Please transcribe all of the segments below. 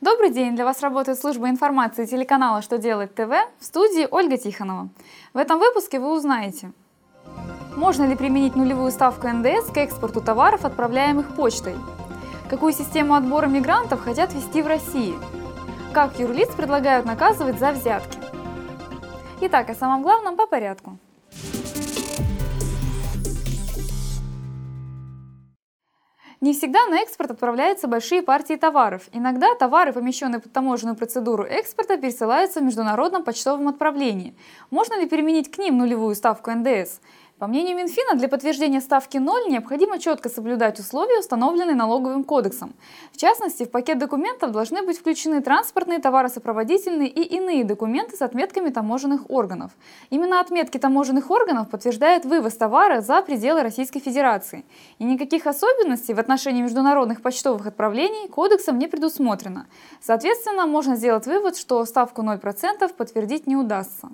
Добрый день! Для вас работает служба информации телеканала «Что делать ТВ» в студии Ольга Тихонова. В этом выпуске вы узнаете, можно ли применить нулевую ставку НДС к экспорту товаров, отправляемых почтой, какую систему отбора мигрантов хотят ввести в России, как юрлиц предлагают наказывать за взятки. Итак, о самом главном по порядку. Не всегда на экспорт отправляются большие партии товаров. Иногда товары, помещенные под таможенную процедуру экспорта, пересылаются в международном почтовом отправлении. Можно ли применить к ним нулевую ставку НДС? По мнению Минфина, для подтверждения ставки 0 необходимо четко соблюдать условия, установленные налоговым кодексом. В частности, в пакет документов должны быть включены транспортные, товаросопроводительные и иные документы с отметками таможенных органов. Именно отметки таможенных органов подтверждают вывоз товара за пределы Российской Федерации. И никаких особенностей в отношении международных почтовых отправлений кодексом не предусмотрено. Соответственно, можно сделать вывод, что ставку 0% подтвердить не удастся.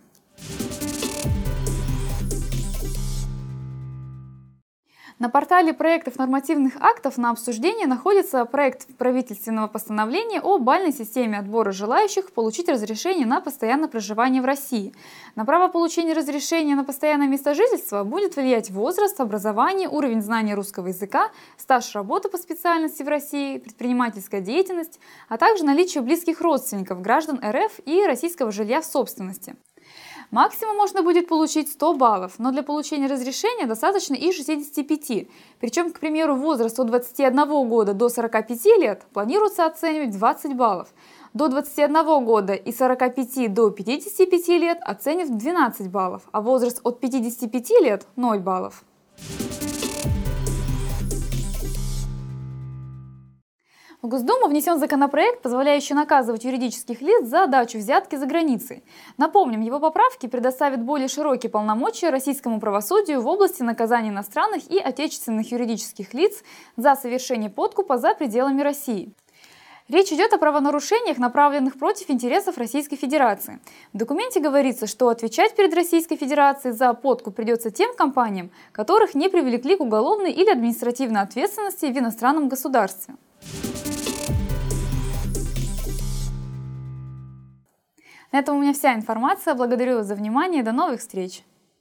На портале проектов нормативных актов на обсуждение находится проект правительственного постановления о бальной системе отбора желающих получить разрешение на постоянное проживание в России. На право получения разрешения на постоянное место жительства будет влиять возраст, образование, уровень знания русского языка, стаж работы по специальности в России, предпринимательская деятельность, а также наличие близких родственников граждан РФ и российского жилья в собственности. Максимум можно будет получить 100 баллов, но для получения разрешения достаточно и 65. Причем, к примеру, возраст от 21 года до 45 лет планируется оценивать 20 баллов. До 21 года и 45 до 55 лет оценят 12 баллов, а возраст от 55 лет – 0 баллов. В Госдуму внесен законопроект, позволяющий наказывать юридических лиц за дачу взятки за границей. Напомним, его поправки предоставят более широкие полномочия российскому правосудию в области наказания иностранных и отечественных юридических лиц за совершение подкупа за пределами России. Речь идет о правонарушениях, направленных против интересов Российской Федерации. В документе говорится, что отвечать перед Российской Федерацией за подкуп придется тем компаниям, которых не привлекли к уголовной или административной ответственности в иностранном государстве. На этом у меня вся информация. Благодарю вас за внимание до новых встреч!